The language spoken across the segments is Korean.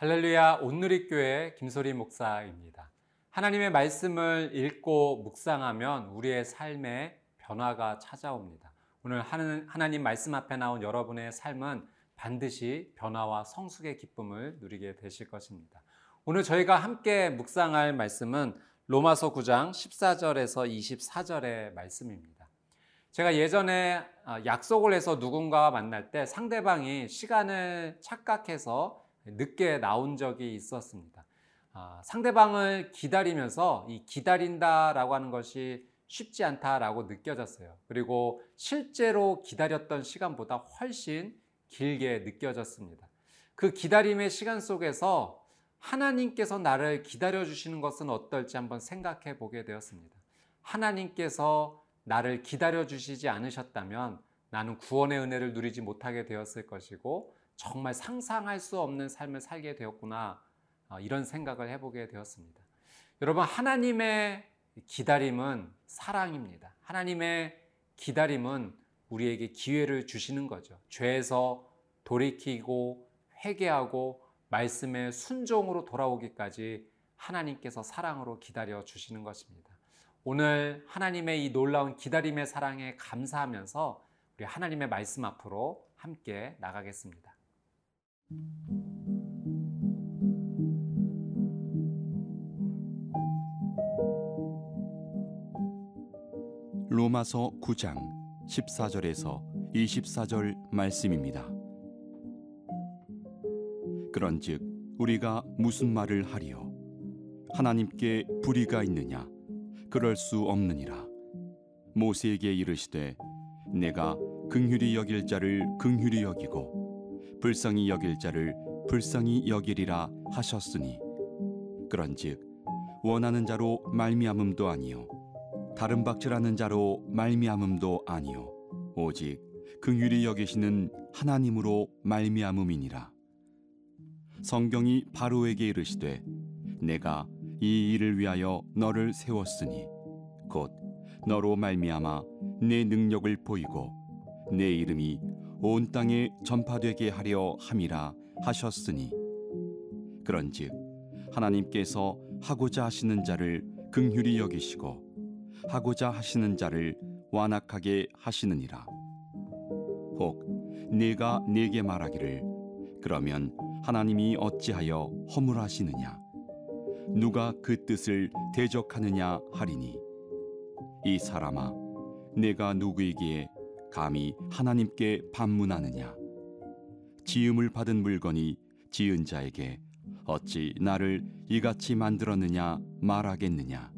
할렐루야 온누리교회 김소리 목사입니다. 하나님의 말씀을 읽고 묵상하면 우리의 삶에 변화가 찾아옵니다. 오늘 하나님 말씀 앞에 나온 여러분의 삶은 반드시 변화와 성숙의 기쁨을 누리게 되실 것입니다. 오늘 저희가 함께 묵상할 말씀은 로마서 9장 14절에서 24절의 말씀입니다. 제가 예전에 약속을 해서 누군가와 만날 때 상대방이 시간을 착각해서 늦게 나온 적이 있었습니다. 아, 상대방을 기다리면서 이 기다린다라고 하는 것이 쉽지 않다라고 느껴졌어요. 그리고 실제로 기다렸던 시간보다 훨씬 길게 느껴졌습니다. 그 기다림의 시간 속에서 하나님께서 나를 기다려 주시는 것은 어떨지 한번 생각해 보게 되었습니다. 하나님께서 나를 기다려 주시지 않으셨다면 나는 구원의 은혜를 누리지 못하게 되었을 것이고 정말 상상할 수 없는 삶을 살게 되었구나. 어, 이런 생각을 해보게 되었습니다. 여러분, 하나님의 기다림은 사랑입니다. 하나님의 기다림은 우리에게 기회를 주시는 거죠. 죄에서 돌이키고 회개하고 말씀의 순종으로 돌아오기까지 하나님께서 사랑으로 기다려 주시는 것입니다. 오늘 하나님의 이 놀라운 기다림의 사랑에 감사하면서 우리 하나님의 말씀 앞으로 함께 나가겠습니다. 로마서 9장 14절에서 24절 말씀입니다. 그런즉 우리가 무슨 말을 하리요? 하나님께 불의가 있느냐? 그럴 수 없느니라. 모세에게 이르시되 내가 긍휼히 여길 자를 긍휼히 여기고 불쌍히 여길 자를 불쌍히 여기리라 하셨으니. 그런즉 원하는 자로 말미암음도 아니요 다른 박질하는 자로 말미암음도 아니요 오직 긍휼히 여기시는 하나님으로 말미암음이니라. 성경이 바로에게 이르시되 내가 이 일을 위하여 너를 세웠으니 곧 너로 말미암아 내 능력을 보이고 내 이름이 온 땅에 전파되게 하려 함이라 하셨으니. 그런즉 하나님께서 하고자 하시는 자를 긍휼히 여기시고 하고자 하시는 자를 완악하게 하시느니라. 혹 네가 내게 말하기를 그러면 하나님이 어찌하여 허물하시느냐? 누가 그 뜻을 대적하느냐 하리니? 이 사람아 내가 누구이기에 감히 하나님께 반문하느냐? 지음을 받은 물건이 지은 자에게 어찌 나를 이같이 만들었느냐 말하겠느냐?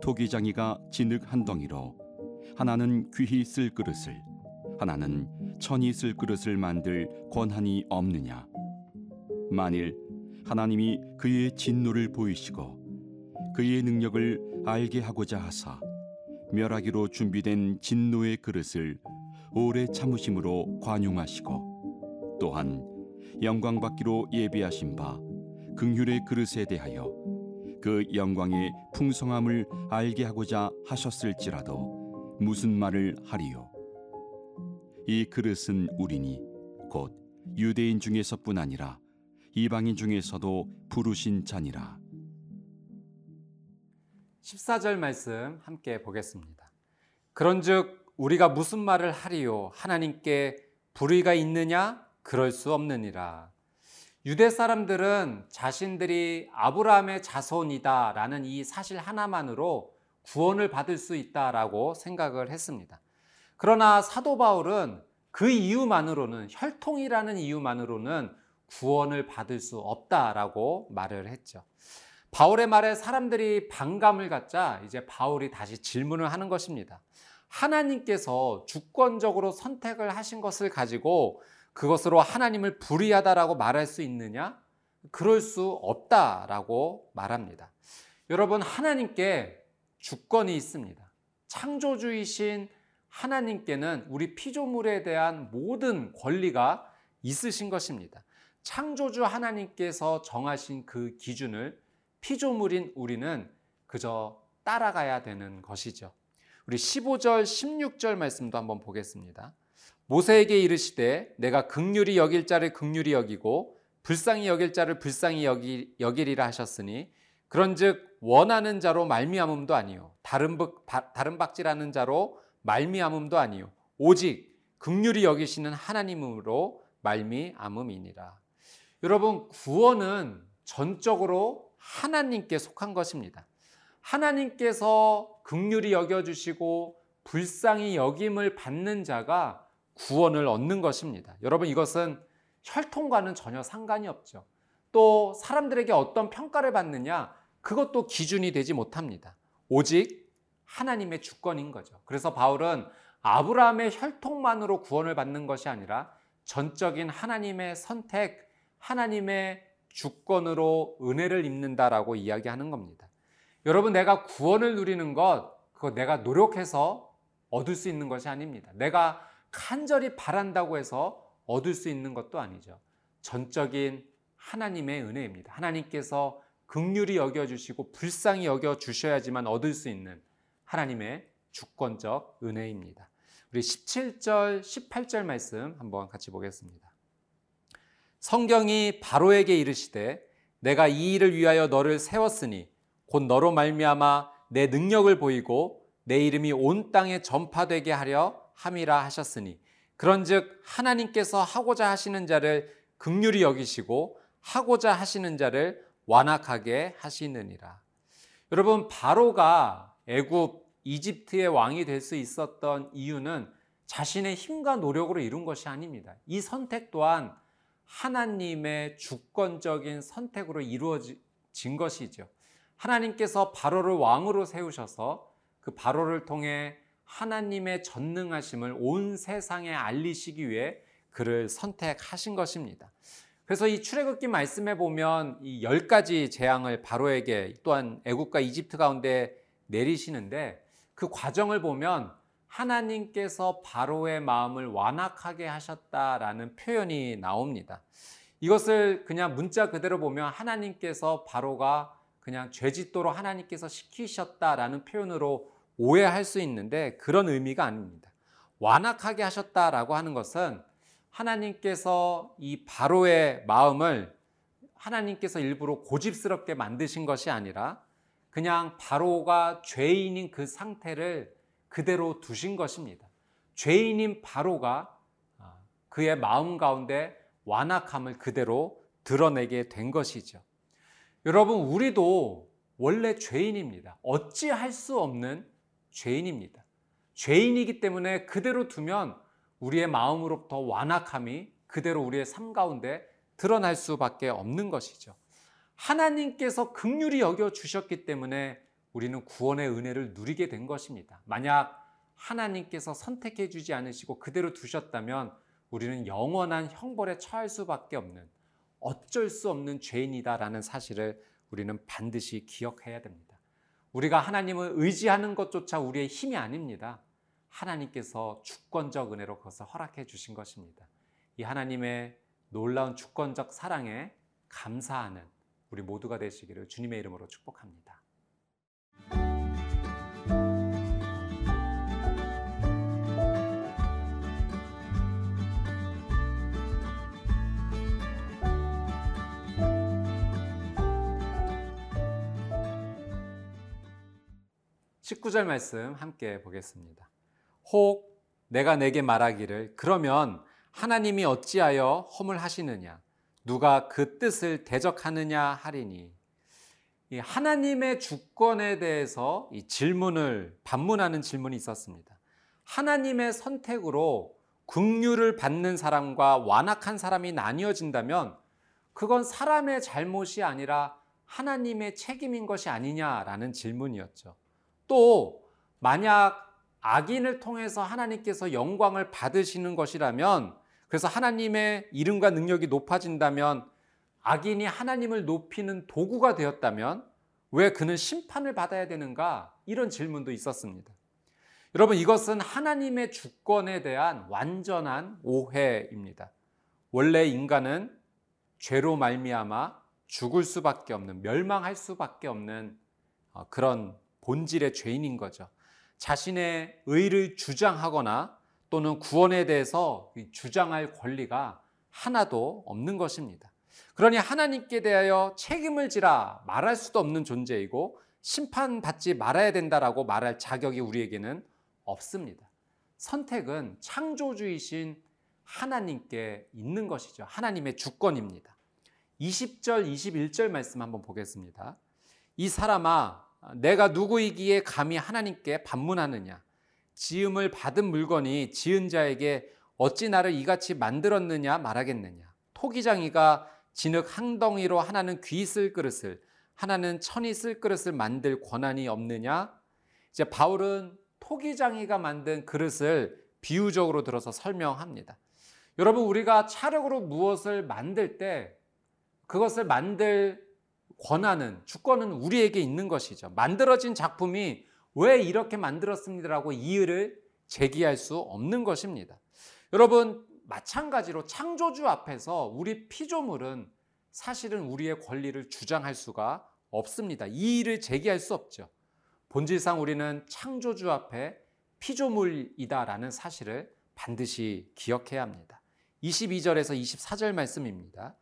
토기장이가 진흙 한 덩이로 하나는 귀히 쓸 그릇을 하나는 천이 쓸 그릇을 만들 권한이 없느냐? 만일 하나님이 그의 진노를 보이시고 그의 능력을 알게 하고자 하사 멸하기로 준비된 진노의 그릇을 오래 참으심으로 관용하시고 또한 영광 받기로 예비하신 바 긍휼의 그릇에 대하여 그 영광의 풍성함을 알게 하고자 하셨을지라도 무슨 말을 하리요? 이 그릇은 우리니 곧 유대인 중에서뿐 아니라 이방인 중에서도 부르신 자니라 14절 말씀 함께 보겠습니다. 그런즉 우리가 무슨 말을 하리요 하나님께 불의가 있느냐 그럴 수 없느니라. 유대 사람들은 자신들이 아브라함의 자손이다라는 이 사실 하나만으로 구원을 받을 수 있다라고 생각을 했습니다. 그러나 사도 바울은 그 이유만으로는 혈통이라는 이유만으로는 구원을 받을 수 없다라고 말을 했죠. 바울의 말에 사람들이 반감을 갖자 이제 바울이 다시 질문을 하는 것입니다. 하나님께서 주권적으로 선택을 하신 것을 가지고 그것으로 하나님을 불의하다라고 말할 수 있느냐? 그럴 수 없다라고 말합니다. 여러분, 하나님께 주권이 있습니다. 창조주이신 하나님께는 우리 피조물에 대한 모든 권리가 있으신 것입니다. 창조주 하나님께서 정하신 그 기준을 피조물인 우리는 그저 따라가야 되는 것이죠. 우리 15절, 16절 말씀도 한번 보겠습니다. 모세에게 이르시되 내가 극률이 여길 자를 극률이 여기고 불쌍히 여길 자를 불쌍히 여기, 여기리라 하셨으니 그런즉 원하는 자로 말미암음도 아니요 다른 박 다른 박질하는 자로 말미암음도 아니요 오직 극률이 여기시는 하나님으로 말미암음이니라. 여러분 구원은 전적으로 하나님께 속한 것입니다. 하나님께서 극률이 여겨 주시고 불쌍히 여김을 받는 자가 구원을 얻는 것입니다. 여러분 이것은 혈통과는 전혀 상관이 없죠. 또 사람들에게 어떤 평가를 받느냐 그것도 기준이 되지 못합니다. 오직 하나님의 주권인 거죠. 그래서 바울은 아브라함의 혈통만으로 구원을 받는 것이 아니라 전적인 하나님의 선택, 하나님의 주권으로 은혜를 입는다라고 이야기하는 겁니다. 여러분, 내가 구원을 누리는 것, 그거 내가 노력해서 얻을 수 있는 것이 아닙니다. 내가 간절히 바란다고 해서 얻을 수 있는 것도 아니죠. 전적인 하나님의 은혜입니다. 하나님께서 극률이 여겨주시고 불쌍히 여겨주셔야지만 얻을 수 있는 하나님의 주권적 은혜입니다. 우리 17절, 18절 말씀 한번 같이 보겠습니다. 성경이 바로에게 이르시되 내가 이 일을 위하여 너를 세웠으니 곧 너로 말미암아 내 능력을 보이고 내 이름이 온 땅에 전파되게 하려 함이라 하셨으니 그런즉 하나님께서 하고자 하시는 자를 극률이 여기시고 하고자 하시는 자를 완악하게 하시느니라. 여러분 바로가 애굽 이집트의 왕이 될 수 있었던 이유는 자신의 힘과 노력으로 이룬 것이 아닙니다. 이 선택 또한 하나님의 주권적인 선택으로 이루어진 것이죠. 하나님께서 바로를 왕으로 세우셔서 그 바로를 통해 하나님의 전능하심을 온 세상에 알리시기 위해 그를 선택하신 것입니다. 그래서 이 출애굽기 말씀에 보면 이 열 가지 재앙을 바로에게 또한 애국과 이집트 가운데 내리시는데 그 과정을 보면 하나님께서 바로의 마음을 완악하게 하셨다라는 표현이 나옵니다. 이것을 그냥 문자 그대로 보면 하나님께서 바로가 그냥 죄짓도록 하나님께서 시키셨다라는 표현으로 오해할 수 있는데 그런 의미가 아닙니다. 완악하게 하셨다라고 하는 것은 하나님께서 이 바로의 마음을 하나님께서 일부러 고집스럽게 만드신 것이 아니라 그냥 바로가 죄인인 그 상태를 그대로 두신 것입니다. 죄인인 바로가 아, 그의 마음 가운데 완악함을 그대로 드러내게 된 것이죠. 여러분, 우리도 원래 죄인입니다. 어찌할 수 없는 죄인입니다. 죄인이기 때문에 그대로 두면 우리의 마음으로부터 완악함이 그대로 우리의 삶 가운데 드러날 수밖에 없는 것이죠. 하나님께서 극률이 여겨 주셨기 때문에 우리는 구원의 은혜를 누리게 된 것입니다. 만약 하나님께서 선택해 주지 않으시고 그대로 두셨다면 우리는 영원한 형벌에 처할 수밖에 없는 어쩔 수 없는 죄인이다라는 사실을 우리는 반드시 기억해야 됩니다. 우리가 하나님을 의지하는 것조차 우리의 힘이 아닙니다. 하나님께서 주권적 은혜로 그것을 허락해 주신 것입니다. 이 하나님의 놀라운 주권적 사랑에 감사하는 우리 모두가 되시기를 주님의 이름으로 축복합니다. 19절 말씀 함께 보겠습니다. 혹 내가 내게 말하기를 그러면 하나님이 어찌하여 허물 하시느냐 누가 그 뜻을 대적하느냐 하리니 하나님의 주권에 대해서 이 질문을 반문하는 질문이 있었습니다. 하나님의 선택으로 긍휼을 받는 사람과 완악한 사람이 나뉘어진다면 그건 사람의 잘못이 아니라 하나님의 책임인 것이 아니냐라는 질문이었죠. 또 만약 악인을 통해서 하나님께서 영광을 받으시는 것이라면 그래서 하나님의 이름과 능력이 높아진다면 악인이 하나님을 높이는 도구가 되었다면 왜 그는 심판을 받아야 되는가? 이런 질문도 있었습니다. 여러분 이것은 하나님의 주권에 대한 완전한 오해입니다. 원래 인간은 죄로 말미암아 죽을 수밖에 없는 멸망할 수밖에 없는 어, 그런 본질의 죄인인 거죠. 자신의 의를 주장하거나 또는 구원에 대해서 주장할 권리가 하나도 없는 것입니다. 그러니 하나님께 대하여 책임을 지라 말할 수도 없는 존재이고 심판받지 말아야 된다라고 말할 자격이 우리에게는 없습니다. 선택은 창조주이신 하나님께 있는 것이죠. 하나님의 주권입니다. 20절, 21절 말씀 한번 보겠습니다. 이 사람아, 내가 누구이기에 감히 하나님께 반문하느냐? 지음을 받은 물건이 지은 자에게 어찌 나를 이같이 만들었느냐 말하겠느냐? 토기장이가 진흙 항덩이로 하나는 귀 쓸 그릇을 하나는 천이 쓸 그릇을 만들 권한이 없느냐? 이제 바울은 토기장이가 만든 그릇을 비유적으로 들어서 설명합니다. 여러분 우리가 차력으로 무엇을 만들 때 그것을 만들 권한은 주권은 우리에게 있는 것이죠. 만들어진 작품이 왜 이렇게 만들었습니다라고 이유를 제기할 수 없는 것입니다. 여러분 마찬가지로 창조주 앞에서 우리 피조물은 사실은 우리의 권리를 주장할 수가 없습니다. 이의를 제기할 수 없죠. 본질상 우리는 창조주 앞에 피조물이다라는 사실을 반드시 기억해야 합니다. 22절에서 24절 말씀입니다.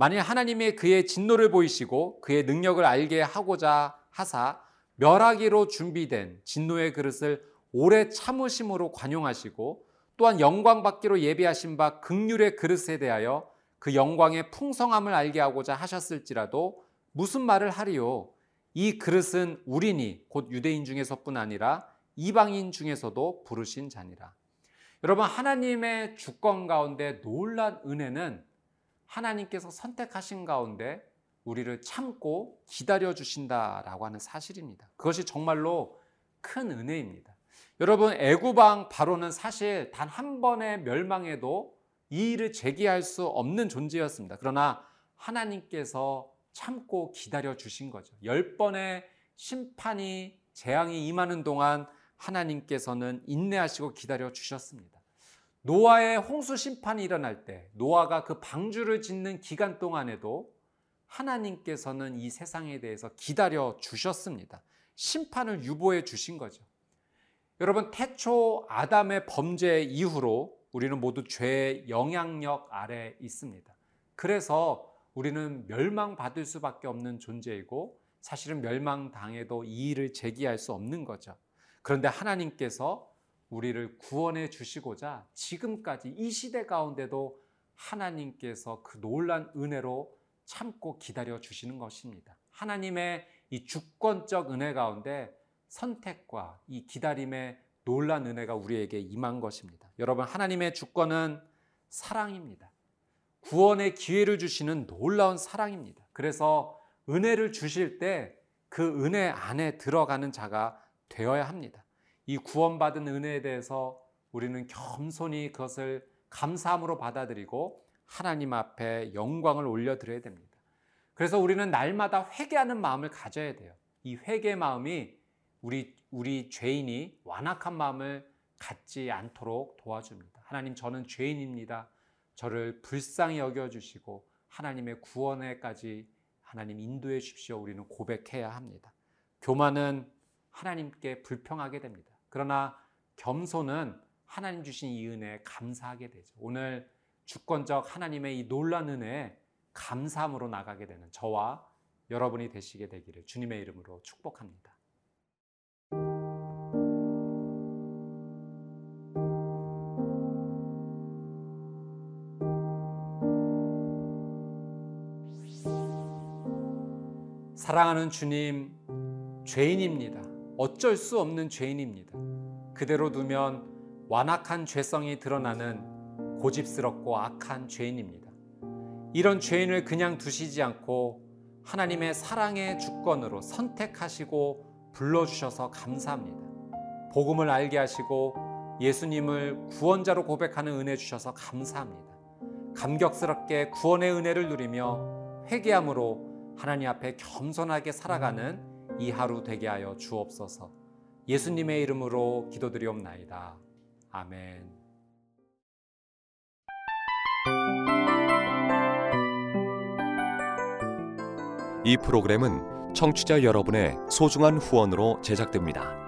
만일 하나님의 그의 진노를 보이시고 그의 능력을 알게 하고자 하사 멸하기로 준비된 진노의 그릇을 오래 참으심으로 관용하시고 또한 영광 받기로 예비하신 바 극률의 그릇에 대하여 그 영광의 풍성함을 알게 하고자 하셨을지라도 무슨 말을 하리요? 이 그릇은 우리니 곧 유대인 중에서뿐 아니라 이방인 중에서도 부르신 자니라. 여러분 하나님의 주권 가운데 놀란 은혜는 하나님께서 선택하신 가운데 우리를 참고 기다려 주신다라고 하는 사실입니다. 그것이 정말로 큰 은혜입니다. 여러분 애구방 바로는 사실 단 한 번의 멸망에도 이 일을 제기할 수 없는 존재였습니다. 그러나 하나님께서 참고 기다려 주신 거죠. 열 번의 심판이 재앙이 임하는 동안 하나님께서는 인내하시고 기다려 주셨습니다. 노아의 홍수 심판이 일어날 때 노아가 그 방주를 짓는 기간 동안에도 하나님께서는 이 세상에 대해서 기다려 주셨습니다. 심판을 유보해 주신 거죠. 여러분 태초 아담의 범죄 이후로 우리는 모두 죄의 영향력 아래 있습니다. 그래서 우리는 멸망받을 수밖에 없는 존재이고 사실은 멸망당해도 이의를 제기할 수 없는 거죠. 그런데 하나님께서 우리를 구원해 주시고자 지금까지 이 시대 가운데도 하나님께서 그 놀란 은혜로 참고 기다려 주시는 것입니다. 하나님의 이 주권적 은혜 가운데 선택과 이 기다림의 놀란 은혜가 우리에게 임한 것입니다. 여러분, 하나님의 주권은 사랑입니다. 구원의 기회를 주시는 놀라운 사랑입니다. 그래서 은혜를 주실 때 그 은혜 안에 들어가는 자가 되어야 합니다. 이 구원받은 은혜에 대해서 우리는 겸손히 그것을 감사함으로 받아들이고 하나님 앞에 영광을 올려드려야 됩니다. 그래서 우리는 날마다 회개하는 마음을 가져야 돼요. 이 회개 마음이 우리 우리 죄인이 완악한 마음을 갖지 않도록 도와줍니다. 하나님 저는 죄인입니다. 저를 불쌍히 여겨 주시고 하나님의 구원에까지 하나님 인도해 주십시오. 우리는 고백해야 합니다. 교만은 하나님께 불평하게 됩니다. 그러나 겸손은 하나님 주신 이 은혜에 감사하게 되죠. 오늘 주권적 하나님의 이 놀란 은혜에 감사함으로 나가게 되는 저와 여러분이 되시게 되기를 주님의 이름으로 축복합니다. 사랑하는 주님, 죄인입니다. 어쩔 수 없는 죄인입니다. 그대로 두면 완악한 죄성이 드러나는 고집스럽고 악한 죄인입니다. 이런 죄인을 그냥 두시지 않고 하나님의 사랑의 주권으로 선택하시고 불러주셔서 감사합니다. 복음을 알게 하시고 예수님을 구원자로 고백하는 은혜 주셔서 감사합니다. 감격스럽게 구원의 은혜를 누리며 회개함으로 하나님 앞에 겸손하게 살아가는 이 하루 되게 하여 주옵소서. 예수님의 이름으로 기도드리옵나이다. 아멘. 이 프로그램은 청취자 여러분의 소중한 후원으로 제작됩니다.